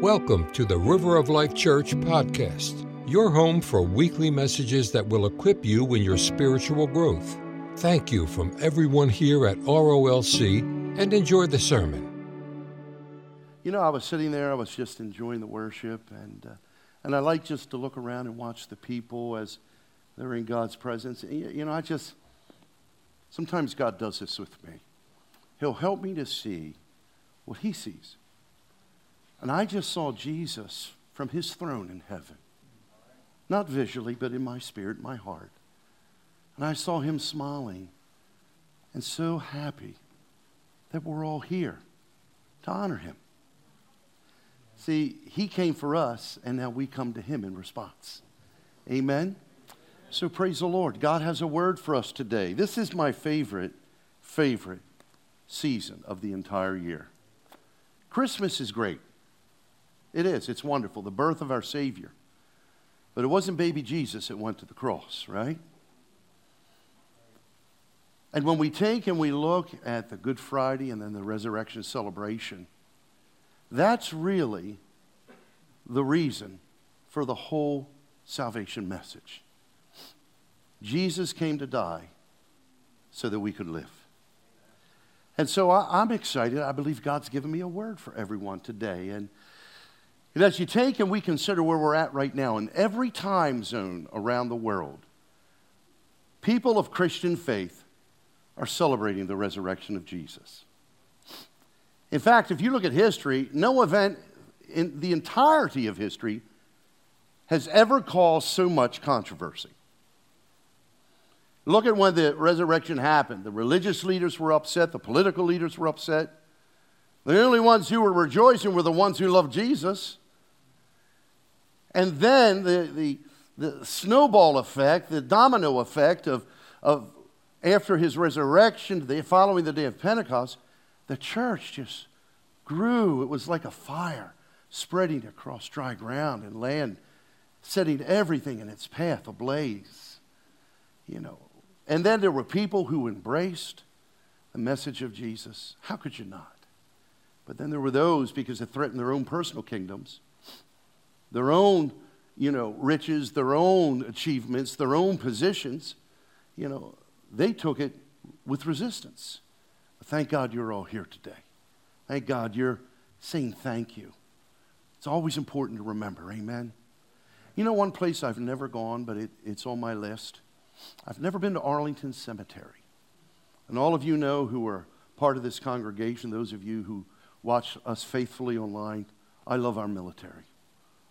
Welcome to the River of Life Church podcast, your home for weekly messages that will equip you in your spiritual growth. Thank you from everyone here at ROLC and enjoy the sermon. You know, I was sitting there, I was just enjoying the worship, and, uh, and I like just to look around and watch the people as they're in God's presence. You know, I just, sometimes God does this with me. He'll help me to see what He sees. And I just saw Jesus from his throne in heaven. Not visually, but in my spirit, my heart. And I saw him smiling and so happy that we're all here to honor him. See, he came for us, and now we come to him in response. Amen? So praise the Lord. God has a word for us today. This is my favorite, favorite season of the entire year. Christmas is great. It is. It's wonderful. The birth of our Savior. But it wasn't baby Jesus that went to the cross, right? And when we take and we look at the Good Friday and then the resurrection celebration, that's really the reason for the whole salvation message. Jesus came to die so that we could live. And so I, am excited. I believe God's given me a word for everyone today. And and as you take and we consider where we're at right now, in every time zone around the world, people of Christian faith are celebrating the resurrection of Jesus. In fact, if you look at history, no event in the entirety of history has ever caused so much controversy. Look at when the resurrection happened. The religious leaders were upset, the political leaders were upset. The only ones who were rejoicing were the ones who loved Jesus. And then the, the, the snowball effect, the domino effect of, of after his resurrection, the, following the day of Pentecost, the church just grew. It was like a fire spreading across dry ground and land, setting everything in its path ablaze. You know. And then there were people who embraced the message of Jesus. How could you not? But then there were those, because it threatened their own personal kingdoms, their own, you know, riches, their own achievements, their own positions, you know, they took it with resistance. But thank God you're all here today. Thank God you're saying thank you. It's always important to remember, amen. You know, one place I've never gone, but it, it's on my list. I've never been to Arlington Cemetery. And all of you know who are part of this congregation, those of you who watch us faithfully online, I love our military.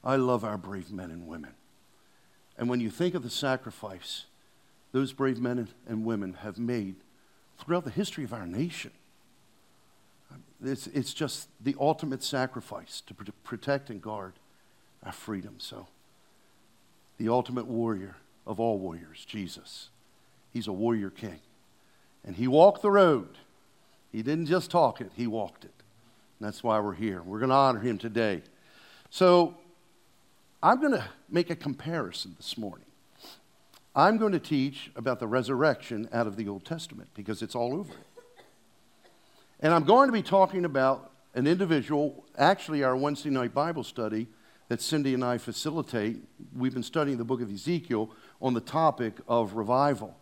I love our brave men and women. And when you think of the sacrifice those brave men and women have made throughout the history of our nation, it's, it's just the ultimate sacrifice to protect and guard our freedom. So, the ultimate warrior of all warriors, Jesus, he's a warrior king. And he walked the road. He didn't just talk it, he walked it. That's why we're here. We're going to honor him today. So, I'm going to make a comparison this morning. I'm going to teach about the resurrection out of the Old Testament because it's all over it. And I'm going to be talking about an individual, actually, our Wednesday night Bible study that Cindy and I facilitate. We've been studying the book of Ezekiel on the topic of revival.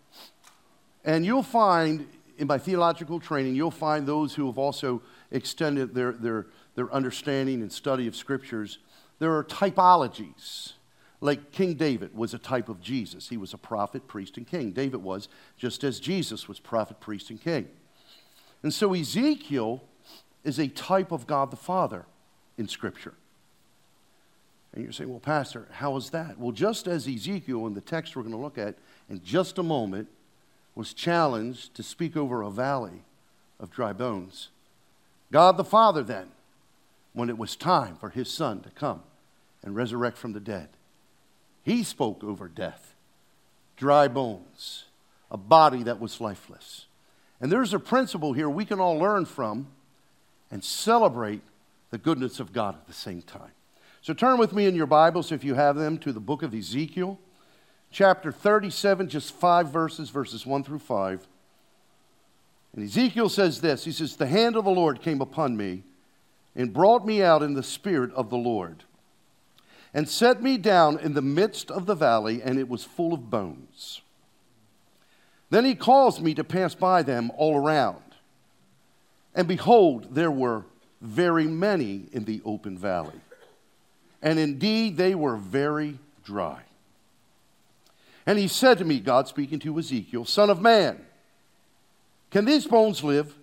And you'll find, in my theological training, you'll find those who have also extended their, their, their understanding and study of scriptures there are typologies. Like King David was a type of Jesus. He was a prophet, priest, and king. David was, just as Jesus was prophet, priest, and king. And so Ezekiel is a type of God the Father in Scripture. And you're saying, well, Pastor, how is that? Well, just as Ezekiel in the text we're going to look at in just a moment was challenged to speak over a valley of dry bones, God the Father then when it was time for his son to come and resurrect from the dead. He spoke over death, dry bones, a body that was lifeless. And there's a principle here we can all learn from and celebrate the goodness of God at the same time. So turn with me in your Bibles, if you have them, to the book of Ezekiel, chapter 37, just five verses, verses 1 through 5. And Ezekiel says this He says, The hand of the Lord came upon me and brought me out in the spirit of the Lord, and set me down in the midst of the valley, and it was full of bones. Then he caused me to pass by them all around. And behold, there were very many in the open valley. And indeed, they were very dry. And he said to me, God speaking to Ezekiel, Son of man, can these bones live?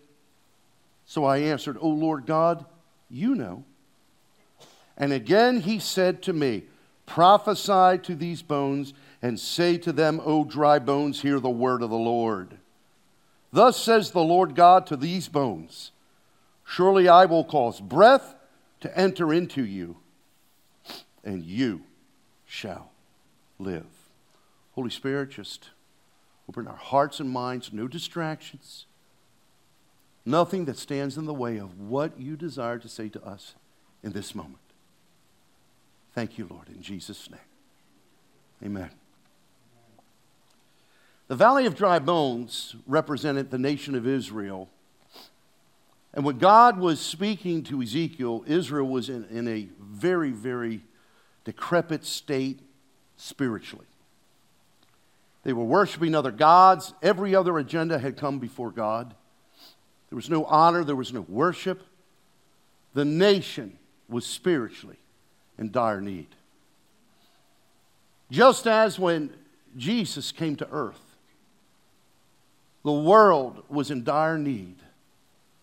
So I answered, O Lord God, you know. And again he said to me, Prophesy to these bones and say to them, O dry bones, hear the word of the Lord. Thus says the Lord God to these bones Surely I will cause breath to enter into you, and you shall live. Holy Spirit, just open our hearts and minds, no distractions, nothing that stands in the way of what you desire to say to us in this moment. Thank you, Lord, in Jesus' name. Amen. The Valley of Dry Bones represented the nation of Israel. And when God was speaking to Ezekiel, Israel was in, in a very, very decrepit state spiritually. They were worshiping other gods. Every other agenda had come before God. There was no honor, there was no worship. The nation was spiritually in dire need. Just as when Jesus came to earth, the world was in dire need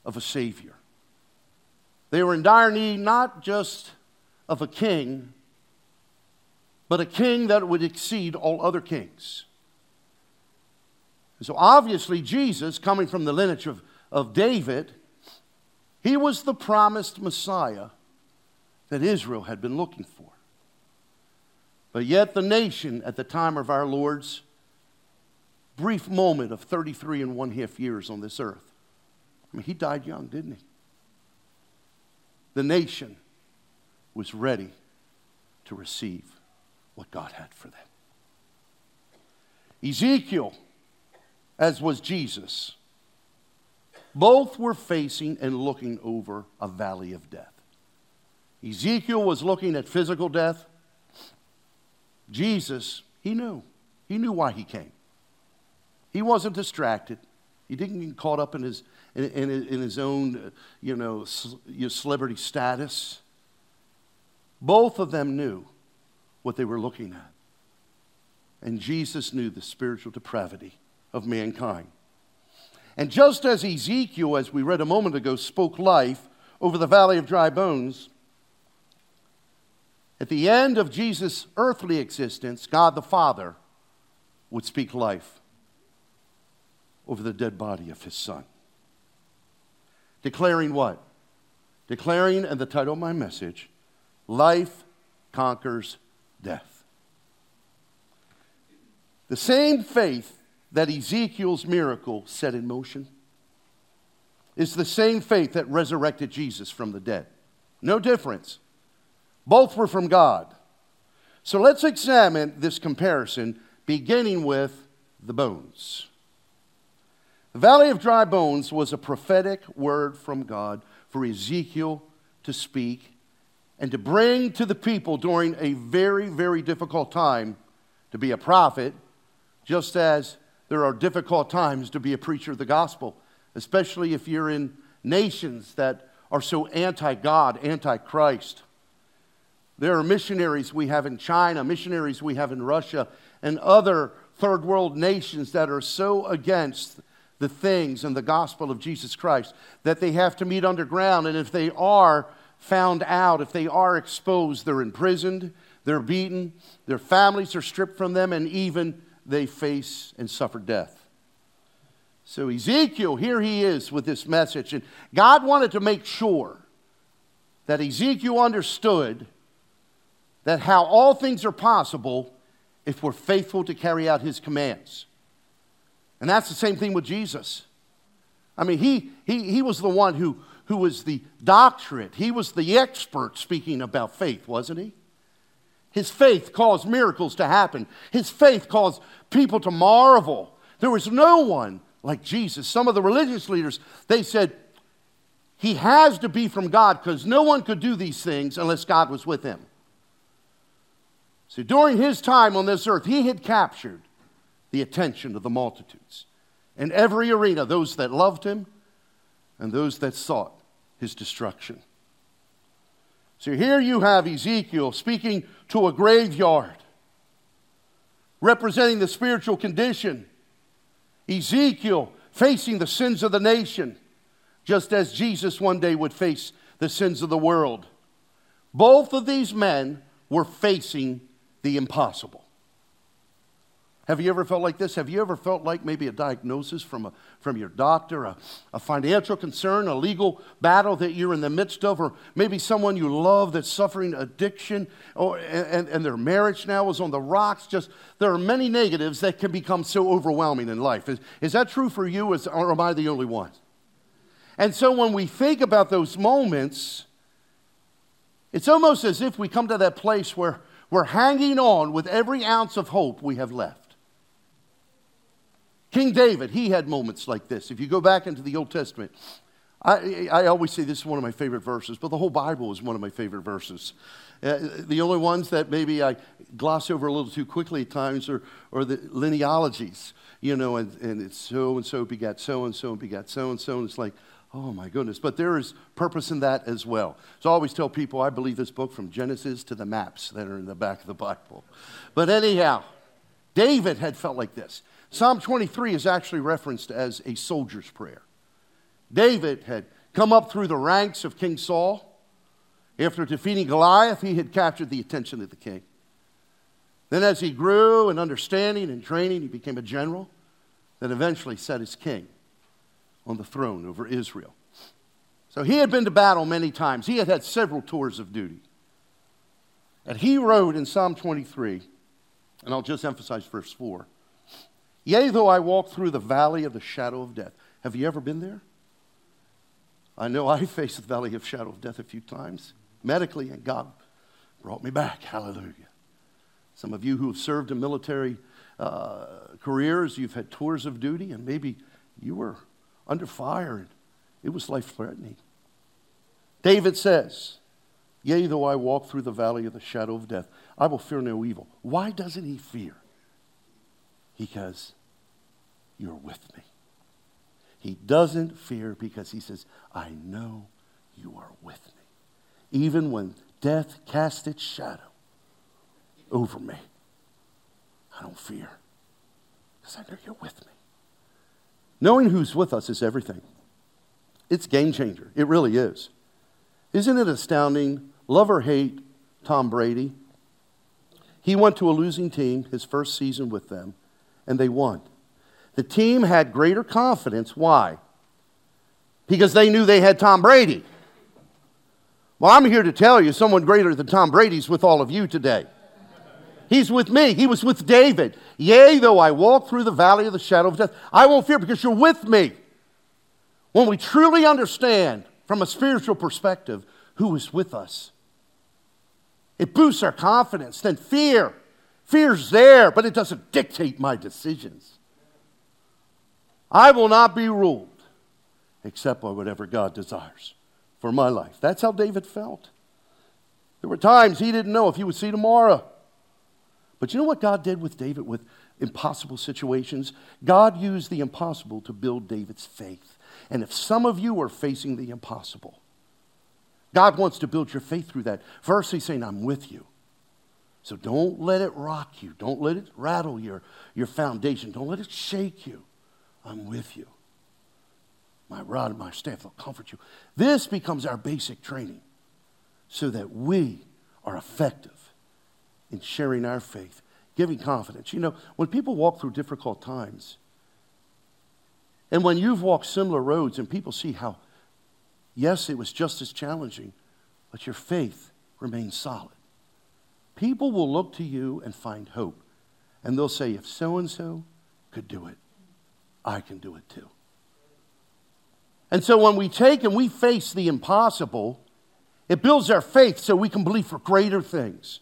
of a Savior. They were in dire need not just of a king, but a king that would exceed all other kings. And so, obviously, Jesus, coming from the lineage of, of David, he was the promised Messiah that Israel had been looking for. But yet, the nation at the time of our Lord's brief moment of 33 and one half years on this earth, I mean, he died young, didn't he? The nation was ready to receive what God had for them. Ezekiel, as was Jesus, both were facing and looking over a valley of death. Ezekiel was looking at physical death. Jesus, he knew. He knew why he came. He wasn't distracted. He didn't get caught up in his, in, in, in his own, uh, you know, celebrity status. Both of them knew what they were looking at. And Jesus knew the spiritual depravity of mankind. And just as Ezekiel, as we read a moment ago, spoke life over the valley of dry bones, at the end of Jesus' earthly existence, God the Father would speak life over the dead body of his son. Declaring what? Declaring, and the title of my message, Life Conquers Death. The same faith that Ezekiel's miracle set in motion is the same faith that resurrected Jesus from the dead. No difference. Both were from God. So let's examine this comparison, beginning with the bones. The valley of dry bones was a prophetic word from God for Ezekiel to speak and to bring to the people during a very, very difficult time to be a prophet, just as there are difficult times to be a preacher of the gospel, especially if you're in nations that are so anti God, anti Christ. There are missionaries we have in China, missionaries we have in Russia, and other third world nations that are so against the things and the gospel of Jesus Christ that they have to meet underground. And if they are found out, if they are exposed, they're imprisoned, they're beaten, their families are stripped from them, and even they face and suffer death. So, Ezekiel, here he is with this message. And God wanted to make sure that Ezekiel understood that how all things are possible if we're faithful to carry out his commands. And that's the same thing with Jesus. I mean, he, he, he was the one who, who was the doctorate, he was the expert speaking about faith, wasn't he? His faith caused miracles to happen, his faith caused people to marvel. There was no one like Jesus. Some of the religious leaders, they said, he has to be from God because no one could do these things unless God was with him. So during his time on this earth, he had captured the attention of the multitudes. In every arena, those that loved him and those that sought his destruction. So here you have Ezekiel speaking to a graveyard, representing the spiritual condition. Ezekiel facing the sins of the nation, just as Jesus one day would face the sins of the world. Both of these men were facing the impossible. Have you ever felt like this? Have you ever felt like maybe a diagnosis from, a, from your doctor, a, a financial concern, a legal battle that you're in the midst of, or maybe someone you love that's suffering addiction, or, and, and their marriage now is on the rocks? Just there are many negatives that can become so overwhelming in life. Is, is that true for you, or am I the only one? And so when we think about those moments, it's almost as if we come to that place where we're hanging on with every ounce of hope we have left. King David, he had moments like this. If you go back into the Old Testament, I, I always say this is one of my favorite verses, but the whole Bible is one of my favorite verses. Uh, the only ones that maybe I gloss over a little too quickly at times are, are the lineologies, you know, and, and it's so and so begat so and so and begat so and so, and it's like, Oh my goodness. But there is purpose in that as well. So I always tell people I believe this book from Genesis to the maps that are in the back of the Bible. But anyhow, David had felt like this. Psalm 23 is actually referenced as a soldier's prayer. David had come up through the ranks of King Saul. After defeating Goliath, he had captured the attention of the king. Then, as he grew in understanding and training, he became a general, then eventually set his king on the throne over Israel. So he had been to battle many times. He had had several tours of duty. And he wrote in Psalm 23, and I'll just emphasize verse 4 Yea, though I walk through the valley of the shadow of death. Have you ever been there? I know I faced the valley of shadow of death a few times medically, and God brought me back. Hallelujah. Some of you who have served in military uh, careers, you've had tours of duty, and maybe you were under fire, and it was life threatening. David says, Yea, though I walk through the valley of the shadow of death, I will fear no evil. Why doesn't he fear? Because you're with me. He doesn't fear because he says, I know you are with me. Even when death casts its shadow over me, I don't fear because I know you're with me. Knowing who's with us is everything. It's game changer. It really is. Isn't it astounding? Love or hate Tom Brady? He went to a losing team his first season with them, and they won. The team had greater confidence. Why? Because they knew they had Tom Brady. Well, I'm here to tell you someone greater than Tom Brady's with all of you today. He's with me. He was with David. Yea, though I walk through the valley of the shadow of death, I won't fear because you're with me. When we truly understand from a spiritual perspective who is with us, it boosts our confidence. Then fear, fear's there, but it doesn't dictate my decisions. I will not be ruled except by whatever God desires for my life. That's how David felt. There were times he didn't know if he would see tomorrow. But you know what God did with David with impossible situations? God used the impossible to build David's faith. And if some of you are facing the impossible, God wants to build your faith through that. First, He's saying, I'm with you. So don't let it rock you. Don't let it rattle your, your foundation. Don't let it shake you. I'm with you. My rod and my staff will comfort you. This becomes our basic training so that we are effective in sharing our faith, giving confidence. You know, when people walk through difficult times, and when you've walked similar roads and people see how, yes, it was just as challenging, but your faith remains solid, people will look to you and find hope. And they'll say, if so and so could do it, I can do it too. And so when we take and we face the impossible, it builds our faith so we can believe for greater things.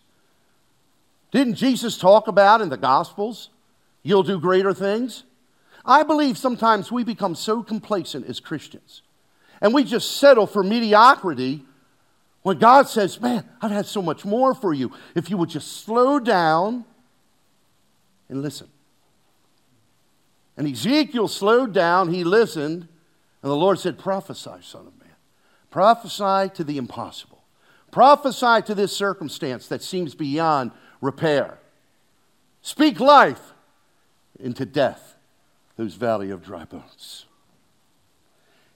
Didn't Jesus talk about in the Gospels, you'll do greater things? I believe sometimes we become so complacent as Christians And we just settle for mediocrity when God says, Man, I've had so much more for you. If you would just slow down and listen. And Ezekiel slowed down, he listened, and the Lord said, Prophesy, son of man. Prophesy to the impossible. Prophesy to this circumstance that seems beyond repair. Speak life into death, whose valley of dry bones.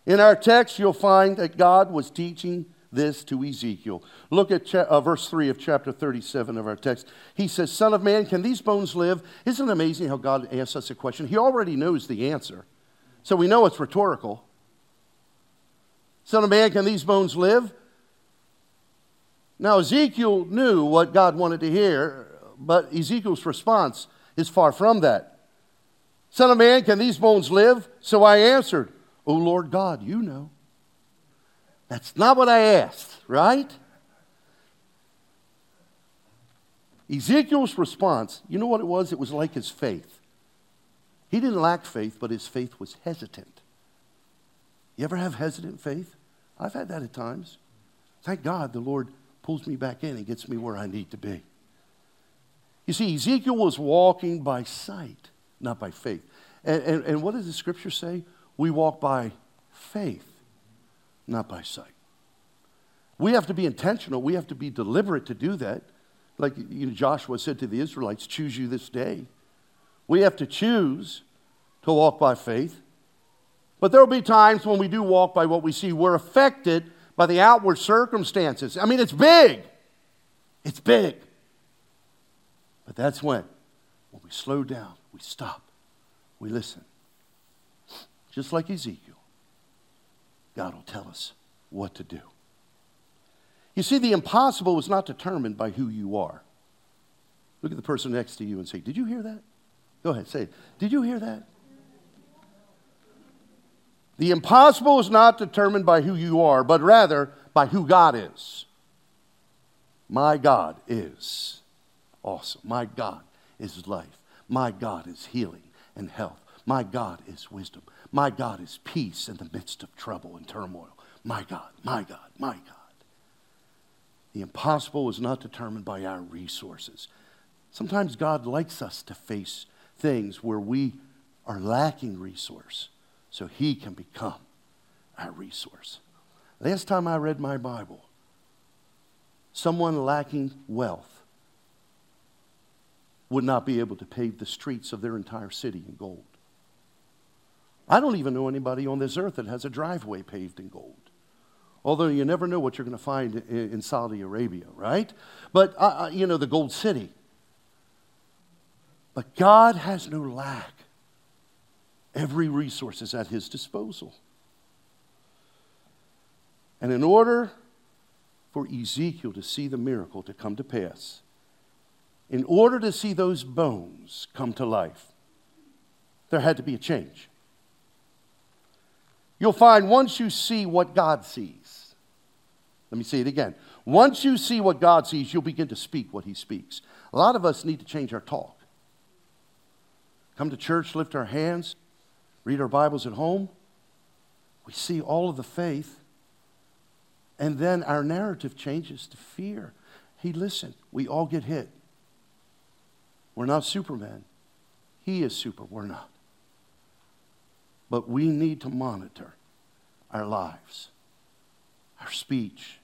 In our text, you'll find that God was teaching this to Ezekiel. Look at cha- uh, verse 3 of chapter 37 of our text. He says, Son of man, can these bones live? Isn't it amazing how God asks us a question? He already knows the answer. So we know it's rhetorical. Son of man, can these bones live? Now, Ezekiel knew what God wanted to hear, but Ezekiel's response is far from that. Son of man, can these bones live? So I answered, O Lord God, you know. That's not what I asked, right? Ezekiel's response, you know what it was? It was like his faith. He didn't lack faith, but his faith was hesitant. You ever have hesitant faith? I've had that at times. Thank God the Lord pulls me back in and gets me where I need to be. You see, Ezekiel was walking by sight, not by faith. And, and, and what does the scripture say? We walk by faith not by sight. We have to be intentional. We have to be deliberate to do that. Like you know, Joshua said to the Israelites, choose you this day. We have to choose to walk by faith. But there will be times when we do walk by what we see. We're affected by the outward circumstances. I mean, it's big. It's big. But that's when, when we slow down, we stop, we listen. Just like Ezekiel. God will tell us what to do. You see, the impossible is not determined by who you are. Look at the person next to you and say, Did you hear that? Go ahead, say it. Did you hear that? The impossible is not determined by who you are, but rather by who God is. My God is awesome. My God is life. My God is healing and health. My God is wisdom. My God is peace in the midst of trouble and turmoil. My God, my God, my God. The impossible is not determined by our resources. Sometimes God likes us to face things where we are lacking resource so he can become our resource. Last time I read my Bible, someone lacking wealth would not be able to pave the streets of their entire city in gold. I don't even know anybody on this earth that has a driveway paved in gold. Although you never know what you're going to find in, Saudi Arabia, right? But, uh, uh, you know, the gold city. But God has no lack. Every resource is at his disposal. And in order for Ezekiel to see the miracle to come to pass, in order to see those bones come to life, there had to be a change. You'll find once you see what God sees, let me say it again. Once you see what God sees, you'll begin to speak what He speaks. A lot of us need to change our talk. Come to church, lift our hands, read our Bibles at home. We see all of the faith, and then our narrative changes to fear. Hey, listen, we all get hit. We're not Superman. He is super, we're not. But we need to monitor our lives, our speech,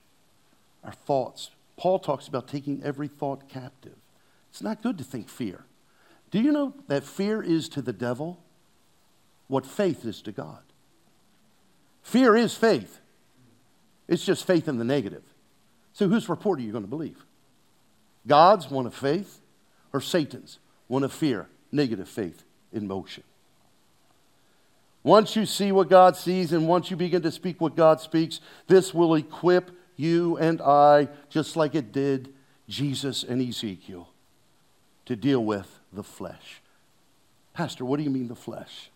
our thoughts. Paul talks about taking every thought captive. It's not good to think fear. Do you know that fear is to the devil what faith is to God? Fear is faith, it's just faith in the negative. So, whose report are you going to believe? God's one of faith or Satan's one of fear, negative faith in motion? Once you see what God sees and once you begin to speak what God speaks, this will equip you and I, just like it did Jesus and Ezekiel, to deal with the flesh. Pastor, what do you mean the flesh?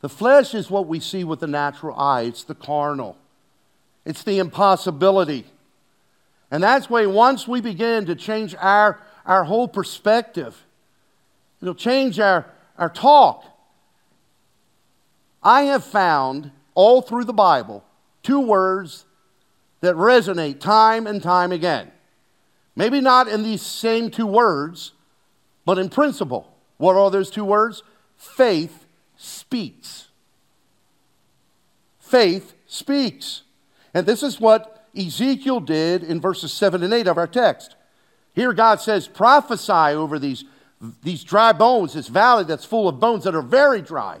The flesh is what we see with the natural eye, it's the carnal, it's the impossibility. And that's why once we begin to change our, our whole perspective, it'll change our, our talk I have found all through the Bible two words that resonate time and time again. Maybe not in these same two words, but in principle. What are those two words? Faith speaks. Faith speaks. And this is what Ezekiel did in verses 7 and 8 of our text. Here, God says, prophesy over these, these dry bones, this valley that's full of bones that are very dry.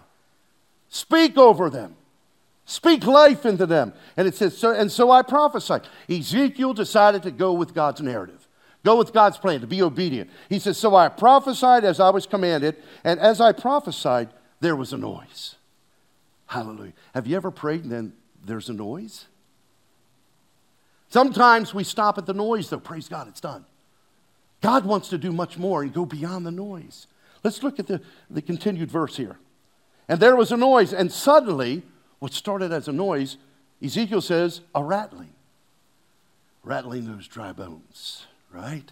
Speak over them. Speak life into them. And it says, so, and so I prophesied. Ezekiel decided to go with God's narrative, go with God's plan, to be obedient. He says, So I prophesied as I was commanded, and as I prophesied, there was a noise. Hallelujah. Have you ever prayed and then there's a noise? Sometimes we stop at the noise, though. Praise God, it's done. God wants to do much more and go beyond the noise. Let's look at the, the continued verse here. And there was a noise, and suddenly, what started as a noise, Ezekiel says, a rattling. Rattling those dry bones, right?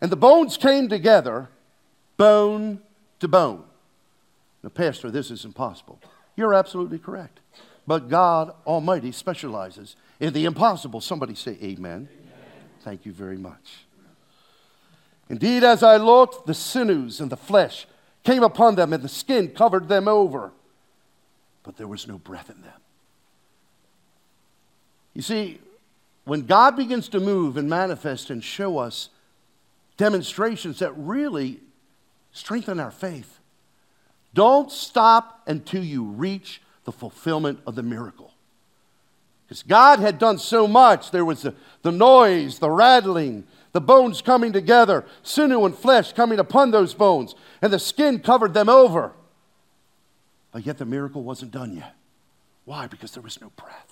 And the bones came together, bone to bone. Now, Pastor, this is impossible. You're absolutely correct. But God Almighty specializes in the impossible. Somebody say, Amen. amen. Thank you very much. Indeed, as I looked, the sinews and the flesh came upon them, and the skin covered them over but there was no breath in them. You see, when God begins to move and manifest and show us demonstrations that really strengthen our faith, don't stop until you reach the fulfillment of the miracle. Because God had done so much. There was the, the noise, the rattling, the bones coming together, sinew and flesh coming upon those bones, and the skin covered them over. But yet the miracle wasn't done yet. Why? Because there was no breath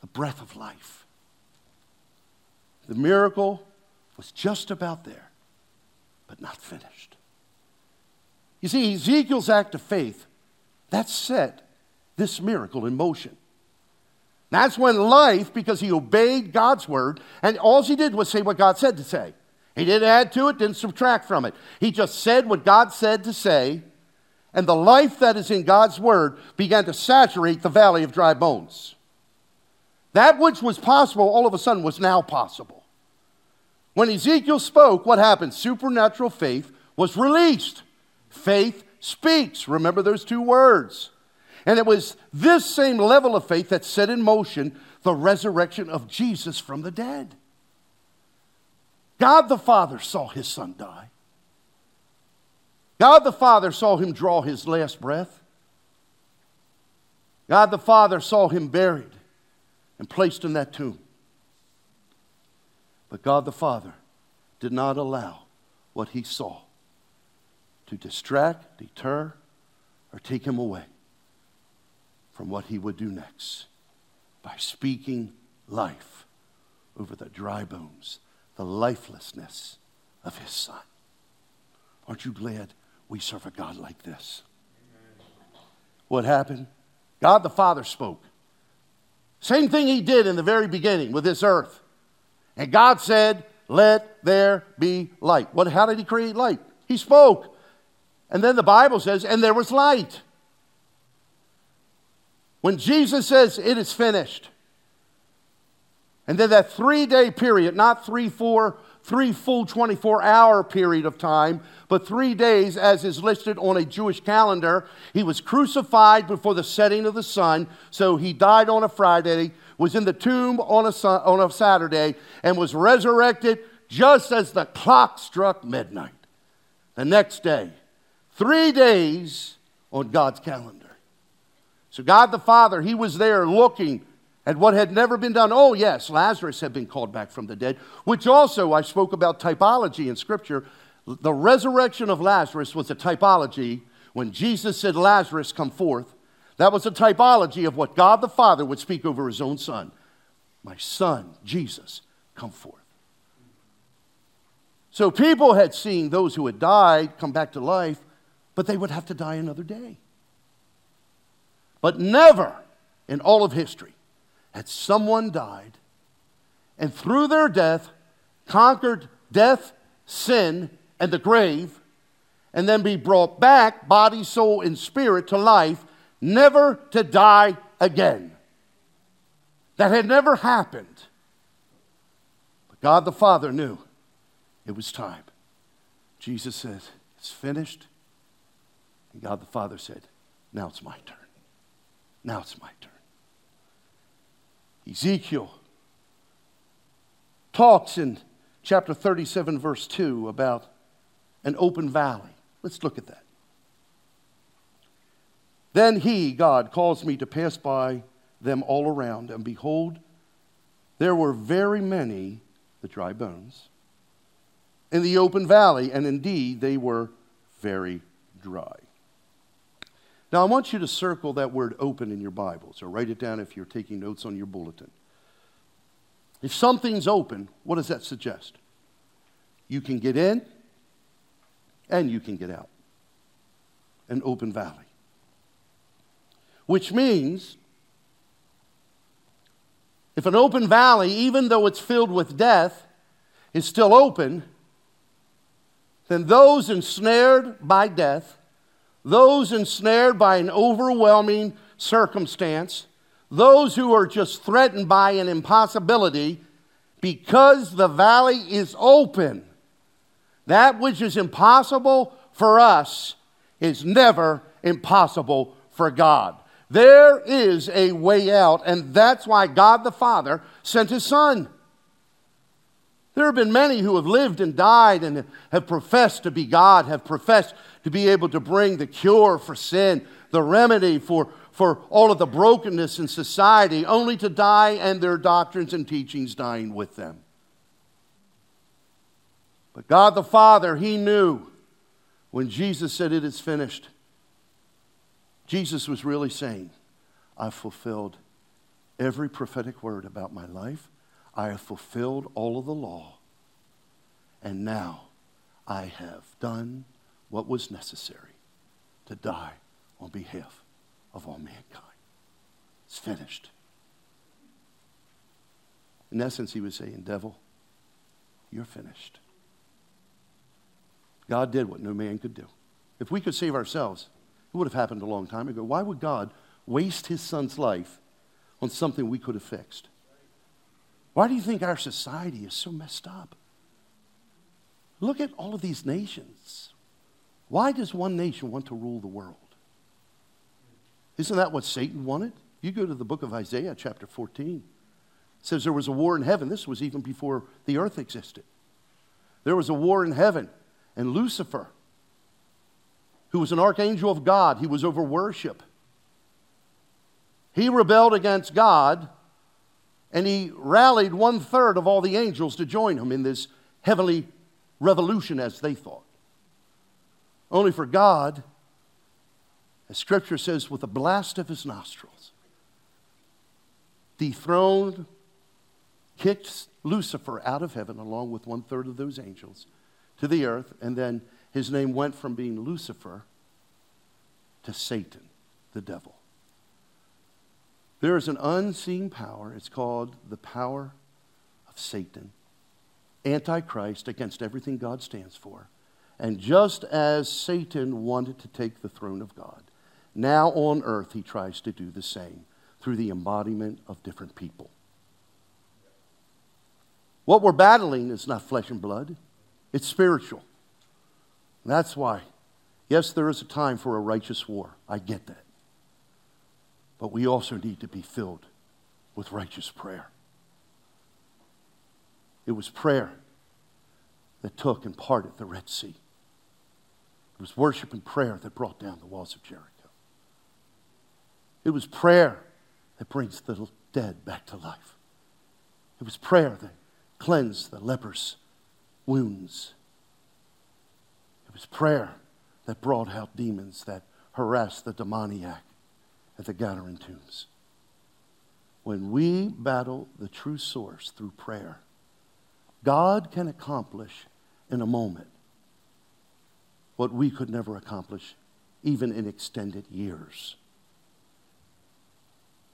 the breath of life. The miracle was just about there, but not finished. You see, Ezekiel's act of faith, that set this miracle in motion. That's when life, because he obeyed God's word, and all he did was say what God said to say. He didn't add to it, didn't subtract from it. He just said what God said to say, and the life that is in God's word began to saturate the valley of dry bones. That which was possible all of a sudden was now possible. When Ezekiel spoke, what happened? Supernatural faith was released. Faith speaks. Remember those two words. And it was this same level of faith that set in motion the resurrection of Jesus from the dead. God the Father saw his son die. God the Father saw him draw his last breath. God the Father saw him buried and placed in that tomb. But God the Father did not allow what he saw to distract, deter, or take him away from what he would do next by speaking life over the dry bones, the lifelessness of his son. Aren't you glad we serve a God like this. What happened? God the Father spoke. Same thing he did in the very beginning with this earth. And God said, Let there be light. What, how did he create light? He spoke. And then the Bible says, And there was light. When Jesus says, It is finished. And then that three day period, not three, four, three full 24 hour period of time, but three days as is listed on a Jewish calendar. He was crucified before the setting of the sun, so he died on a Friday, was in the tomb on a, on a Saturday, and was resurrected just as the clock struck midnight. The next day, three days on God's calendar. So, God the Father, He was there looking and what had never been done. Oh, yes, Lazarus had been called back from the dead, which also I spoke about typology in Scripture. The resurrection of Lazarus was a typology when Jesus said, Lazarus, come forth. That was a typology of what God the Father would speak over his own son. My son, Jesus, come forth. So people had seen those who had died come back to life, but they would have to die another day. But never in all of history had someone died and through their death conquered death, sin, and the grave, and then be brought back, body, soul, and spirit, to life, never to die again. That had never happened. But God the Father knew it was time. Jesus said, It's finished. And God the Father said, Now it's my turn. Now it's my turn. Ezekiel talks in chapter 37, verse 2, about an open valley. Let's look at that. Then he, God, caused me to pass by them all around, and behold, there were very many, the dry bones, in the open valley, and indeed they were very dry. Now, I want you to circle that word open in your Bibles, or write it down if you're taking notes on your bulletin. If something's open, what does that suggest? You can get in and you can get out. An open valley. Which means if an open valley, even though it's filled with death, is still open, then those ensnared by death those ensnared by an overwhelming circumstance, those who are just threatened by an impossibility, because the valley is open. That which is impossible for us is never impossible for God. There is a way out, and that's why God the Father sent His Son. There have been many who have lived and died and have professed to be God, have professed to be able to bring the cure for sin, the remedy for, for all of the brokenness in society, only to die and their doctrines and teachings dying with them. But God the Father, He knew when Jesus said, It is finished. Jesus was really saying, I've fulfilled every prophetic word about my life. I have fulfilled all of the law. And now I have done what was necessary to die on behalf of all mankind. It's finished. In essence, he was saying, Devil, you're finished. God did what no man could do. If we could save ourselves, it would have happened a long time ago. Why would God waste his son's life on something we could have fixed? Why do you think our society is so messed up? Look at all of these nations. Why does one nation want to rule the world? Isn't that what Satan wanted? You go to the book of Isaiah, chapter 14. It says there was a war in heaven. This was even before the earth existed. There was a war in heaven, and Lucifer, who was an archangel of God, he was over worship. He rebelled against God, and he rallied one third of all the angels to join him in this heavenly revolution, as they thought. Only for God, as Scripture says, with a blast of his nostrils, dethroned, kicked Lucifer out of heaven along with one third of those angels to the earth, and then his name went from being Lucifer to Satan, the devil. There is an unseen power. It's called the power of Satan, Antichrist against everything God stands for. And just as Satan wanted to take the throne of God, now on earth he tries to do the same through the embodiment of different people. What we're battling is not flesh and blood, it's spiritual. That's why, yes, there is a time for a righteous war. I get that. But we also need to be filled with righteous prayer. It was prayer that took and parted the Red Sea. It was worship and prayer that brought down the walls of Jericho. It was prayer that brings the dead back to life. It was prayer that cleansed the leper's wounds. It was prayer that brought out demons that harassed the demoniac at the Gadarene tombs. When we battle the true source through prayer, God can accomplish in a moment what we could never accomplish, even in extended years.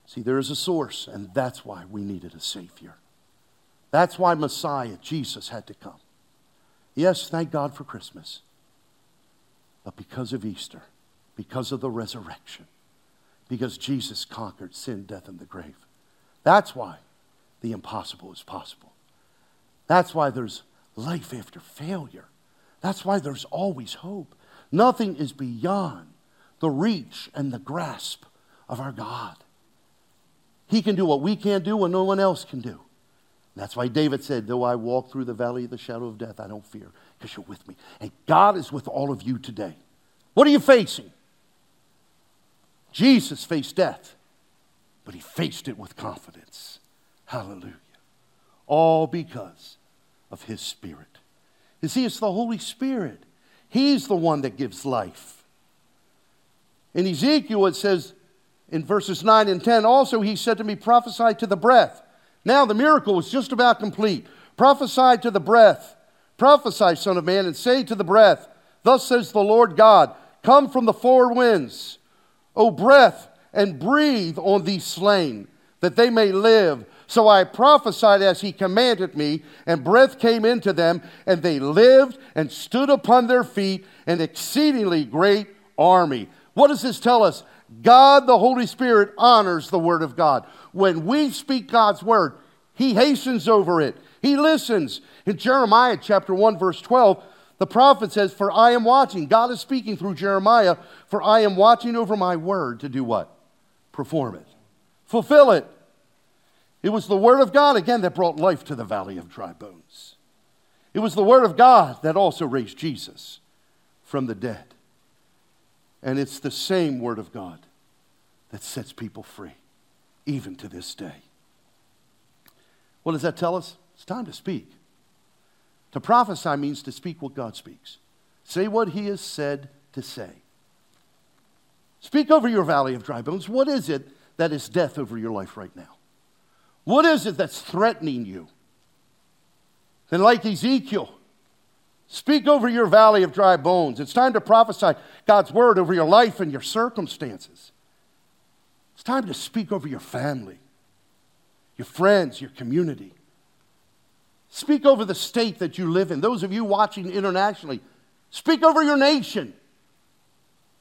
See, there is a source, and that's why we needed a Savior. That's why Messiah, Jesus, had to come. Yes, thank God for Christmas. But because of Easter, because of the resurrection, Because Jesus conquered sin, death, and the grave. That's why the impossible is possible. That's why there's life after failure. That's why there's always hope. Nothing is beyond the reach and the grasp of our God. He can do what we can't do and no one else can do. That's why David said, Though I walk through the valley of the shadow of death, I don't fear because you're with me. And God is with all of you today. What are you facing? Jesus faced death, but he faced it with confidence. Hallelujah. All because of his Spirit. You see, it's the Holy Spirit. He's the one that gives life. In Ezekiel, it says in verses 9 and 10 also, he said to me, Prophesy to the breath. Now the miracle was just about complete. Prophesy to the breath. Prophesy, Son of Man, and say to the breath, Thus says the Lord God, Come from the four winds, O breath, and breathe on these slain, that they may live. So I prophesied as he commanded me, and breath came into them, and they lived and stood upon their feet, an exceedingly great army. What does this tell us? God, the Holy Spirit, honors the Word of God. When we speak God's Word, He hastens over it, He listens. In Jeremiah chapter 1, verse 12, the prophet says, For I am watching. God is speaking through Jeremiah, for I am watching over my Word to do what? Perform it, fulfill it. It was the Word of God, again, that brought life to the valley of dry bones. It was the Word of God that also raised Jesus from the dead. And it's the same Word of God that sets people free, even to this day. What does that tell us? It's time to speak. To prophesy means to speak what God speaks, say what He has said to say. Speak over your valley of dry bones. What is it that is death over your life right now? What is it that's threatening you? And like Ezekiel, Speak over your valley of dry bones. It's time to prophesy God's word over your life and your circumstances. It's time to speak over your family, your friends, your community. Speak over the state that you live in. Those of you watching internationally, speak over your nation.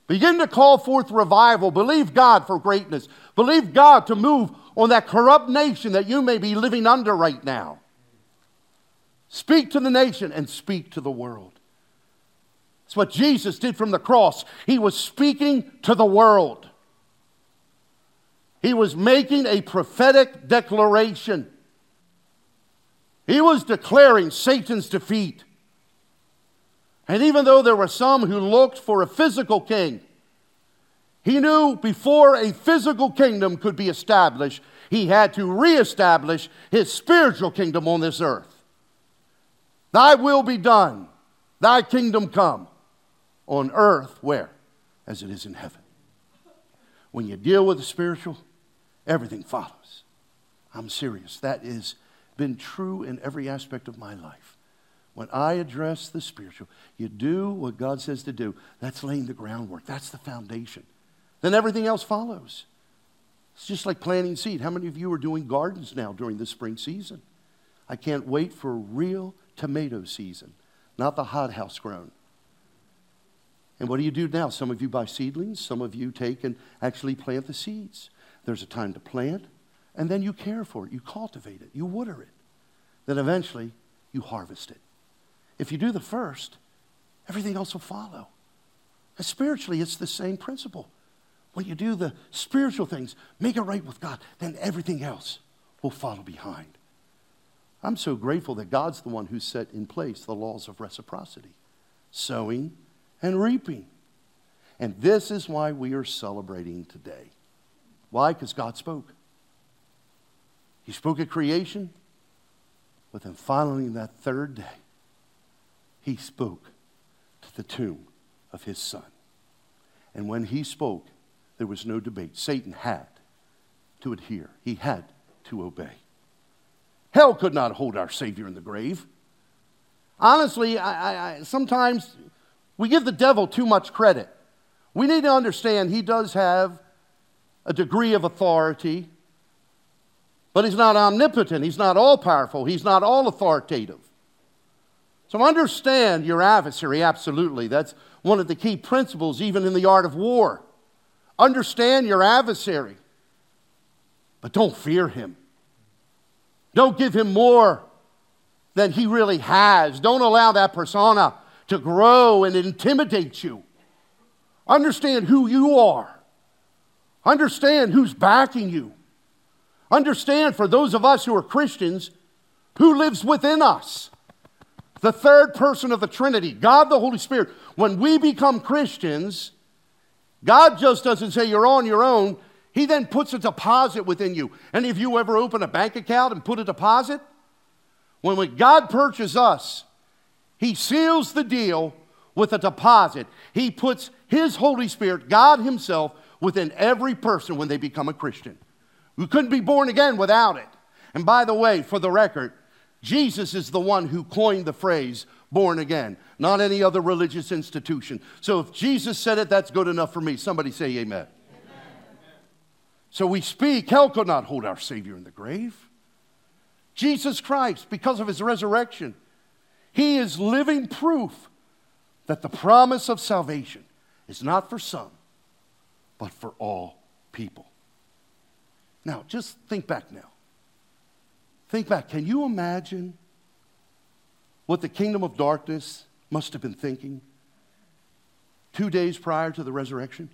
Begin to call forth revival. Believe God for greatness. Believe God to move on that corrupt nation that you may be living under right now. Speak to the nation and speak to the world. That's what Jesus did from the cross. He was speaking to the world, he was making a prophetic declaration. He was declaring Satan's defeat. And even though there were some who looked for a physical king, he knew before a physical kingdom could be established, he had to reestablish his spiritual kingdom on this earth. Thy will be done, thy kingdom come on earth, where? As it is in heaven. When you deal with the spiritual, everything follows. I'm serious. That has been true in every aspect of my life. When I address the spiritual, you do what God says to do. That's laying the groundwork, that's the foundation. Then everything else follows. It's just like planting seed. How many of you are doing gardens now during the spring season? I can't wait for real tomato season, not the hothouse grown. And what do you do now? Some of you buy seedlings, some of you take and actually plant the seeds. There's a time to plant, and then you care for it, you cultivate it, you water it. Then eventually you harvest it. If you do the first, everything else will follow. And spiritually, it's the same principle. When you do the spiritual things, make it right with God, then everything else will follow behind. I'm so grateful that God's the one who set in place the laws of reciprocity, sowing and reaping. And this is why we are celebrating today. Why? Because God spoke. He spoke at creation, but then finally, that third day, He spoke to the tomb of His Son. And when He spoke, there was no debate. Satan had to adhere, he had to obey. Hell could not hold our Savior in the grave. Honestly, I, I, sometimes we give the devil too much credit. We need to understand he does have a degree of authority, but he's not omnipotent. He's not all powerful. He's not all authoritative. So understand your adversary, absolutely. That's one of the key principles, even in the art of war. Understand your adversary, but don't fear him. Don't give him more than he really has. Don't allow that persona to grow and intimidate you. Understand who you are. Understand who's backing you. Understand for those of us who are Christians, who lives within us. The third person of the Trinity, God the Holy Spirit. When we become Christians, God just doesn't say you're on your own. He then puts a deposit within you. Any of you ever open a bank account and put a deposit? When, when God purchases us, He seals the deal with a deposit. He puts His Holy Spirit, God Himself, within every person when they become a Christian. We couldn't be born again without it. And by the way, for the record, Jesus is the one who coined the phrase born again, not any other religious institution. So if Jesus said it, that's good enough for me. Somebody say amen. amen. So we speak, hell could not hold our Savior in the grave. Jesus Christ, because of his resurrection, he is living proof that the promise of salvation is not for some, but for all people. Now, just think back now. Think back. Can you imagine what the kingdom of darkness must have been thinking two days prior to the resurrection?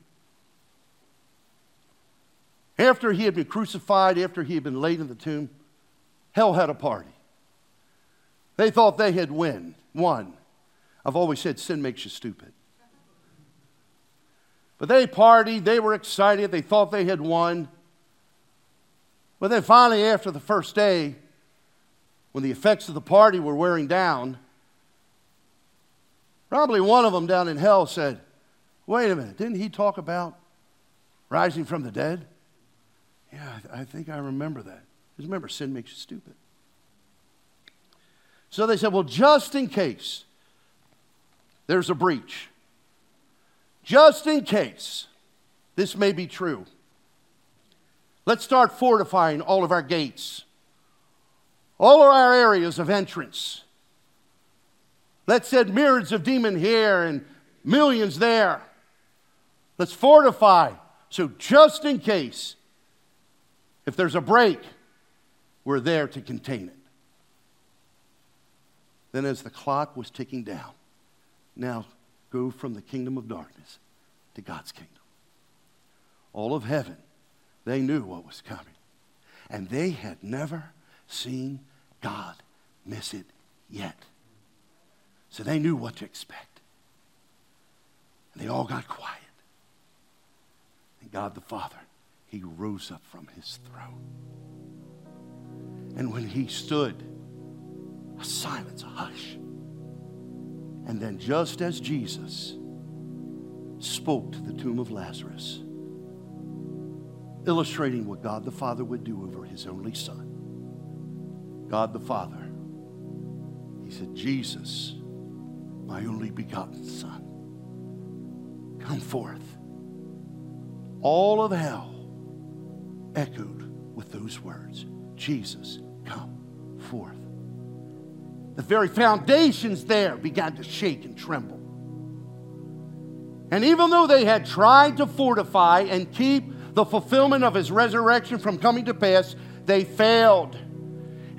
After he had been crucified, after he had been laid in the tomb, hell had a party. They thought they had win, won. I've always said sin makes you stupid. But they partied, they were excited, they thought they had won. But then finally, after the first day, when the effects of the party were wearing down, probably one of them down in hell said, Wait a minute, didn't he talk about rising from the dead? Yeah, I, think I remember that. Because remember, sin makes you stupid. So they said, Well, just in case there's a breach, just in case this may be true, let's start fortifying all of our gates all of our areas of entrance. Let's send myriads of demon here and millions there. Let's fortify. So, just in case, if there's a break, we're there to contain it. Then, as the clock was ticking down, now go from the kingdom of darkness to God's kingdom. All of heaven, they knew what was coming. And they had never seen God miss it yet. So they knew what to expect. And they all got quiet. And God the Father, he rose up from his throne. And when he stood, a silence, a hush. And then, just as Jesus spoke to the tomb of Lazarus, illustrating what God the Father would do over his only son, God the Father. He said, Jesus, my only begotten Son, come forth. All of hell echoed with those words Jesus, come forth. The very foundations there began to shake and tremble. And even though they had tried to fortify and keep the fulfillment of his resurrection from coming to pass, they failed.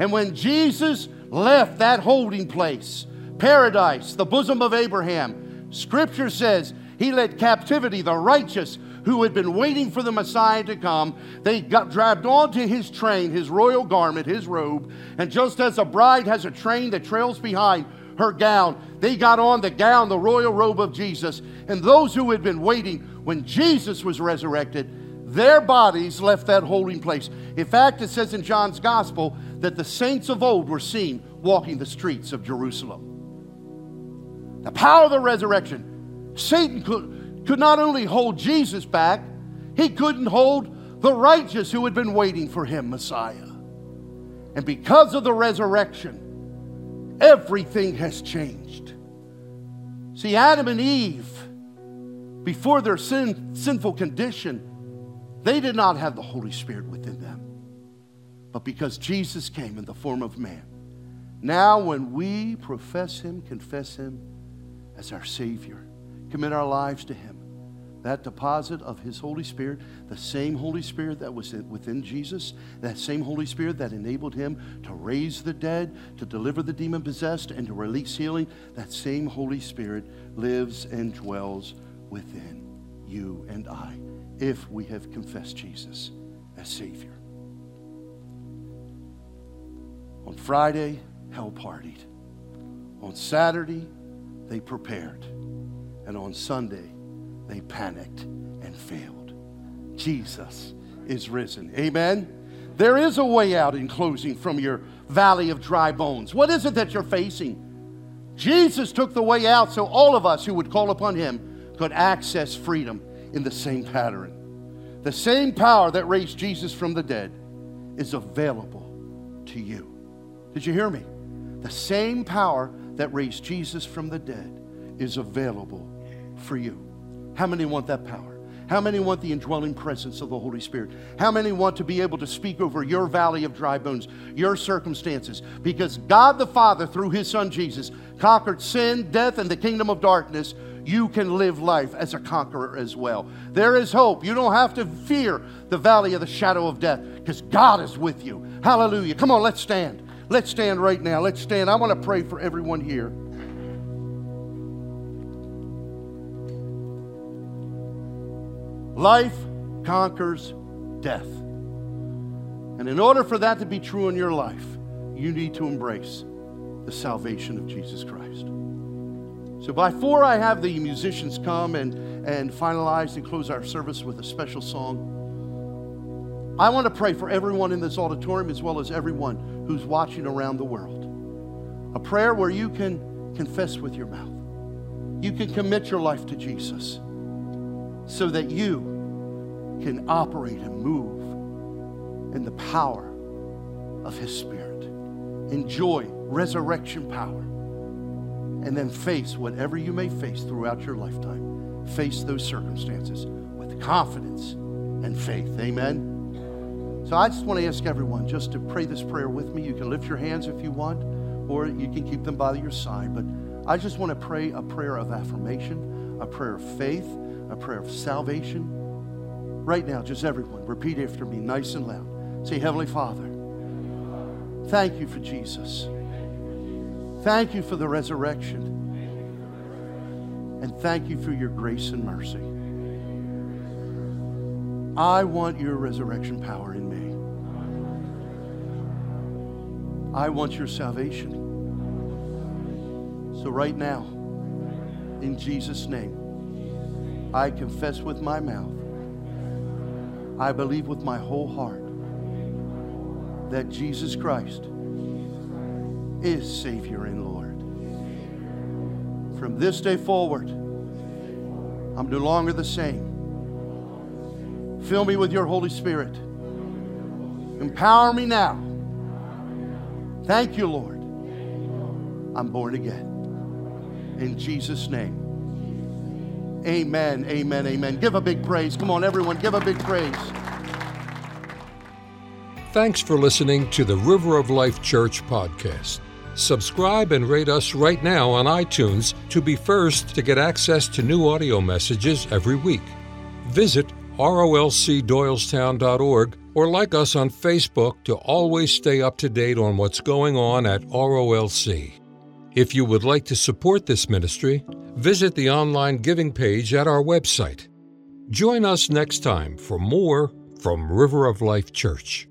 And when Jesus left that holding place, paradise, the bosom of Abraham, scripture says he led captivity the righteous who had been waiting for the Messiah to come. They got dragged onto his train, his royal garment, his robe. And just as a bride has a train that trails behind her gown, they got on the gown, the royal robe of Jesus. And those who had been waiting when Jesus was resurrected, their bodies left that holding place. In fact, it says in John's gospel that the saints of old were seen walking the streets of Jerusalem. The power of the resurrection. Satan could, could not only hold Jesus back, he couldn't hold the righteous who had been waiting for him, Messiah. And because of the resurrection, everything has changed. See, Adam and Eve, before their sin, sinful condition, they did not have the Holy Spirit within them. But because Jesus came in the form of man, now when we profess Him, confess Him as our Savior, commit our lives to Him, that deposit of His Holy Spirit, the same Holy Spirit that was within Jesus, that same Holy Spirit that enabled Him to raise the dead, to deliver the demon possessed, and to release healing, that same Holy Spirit lives and dwells within you and I if we have confessed Jesus as Savior. On Friday, hell partied. On Saturday, they prepared. And on Sunday, they panicked and failed. Jesus is risen. Amen. There is a way out in closing from your valley of dry bones. What is it that you're facing? Jesus took the way out so all of us who would call upon him could access freedom in the same pattern. The same power that raised Jesus from the dead is available to you. Did you hear me? The same power that raised Jesus from the dead is available for you. How many want that power? How many want the indwelling presence of the Holy Spirit? How many want to be able to speak over your valley of dry bones, your circumstances? Because God the Father, through His Son Jesus, conquered sin, death, and the kingdom of darkness. You can live life as a conqueror as well. There is hope. You don't have to fear the valley of the shadow of death because God is with you. Hallelujah. Come on, let's stand. Let's stand right now. Let's stand. I want to pray for everyone here. Life conquers death. And in order for that to be true in your life, you need to embrace the salvation of Jesus Christ. So, before I have the musicians come and, and finalize and close our service with a special song, I want to pray for everyone in this auditorium as well as everyone who's watching around the world. A prayer where you can confess with your mouth, you can commit your life to Jesus so that you can operate and move in the power of His Spirit. Enjoy resurrection power. And then face whatever you may face throughout your lifetime. Face those circumstances with confidence and faith. Amen. So I just want to ask everyone just to pray this prayer with me. You can lift your hands if you want, or you can keep them by your side. But I just want to pray a prayer of affirmation, a prayer of faith, a prayer of salvation. Right now, just everyone, repeat after me, nice and loud. Say, Heavenly Father, thank you for Jesus. Thank you for the resurrection. And thank you for your grace and mercy. I want your resurrection power in me. I want your salvation. So, right now, in Jesus' name, I confess with my mouth, I believe with my whole heart that Jesus Christ is Savior and Lord. From this day forward, I'm no longer the same. Fill me with your Holy Spirit. Empower me now. Thank you, Lord. I'm born again. In Jesus' name. Amen, amen, amen. Give a big praise. Come on, everyone, give a big praise. Thanks for listening to the River of Life Church podcast. Subscribe and rate us right now on iTunes to be first to get access to new audio messages every week. Visit rolcdoylestown.org or like us on Facebook to always stay up to date on what's going on at ROLC. If you would like to support this ministry, visit the online giving page at our website. Join us next time for more from River of Life Church.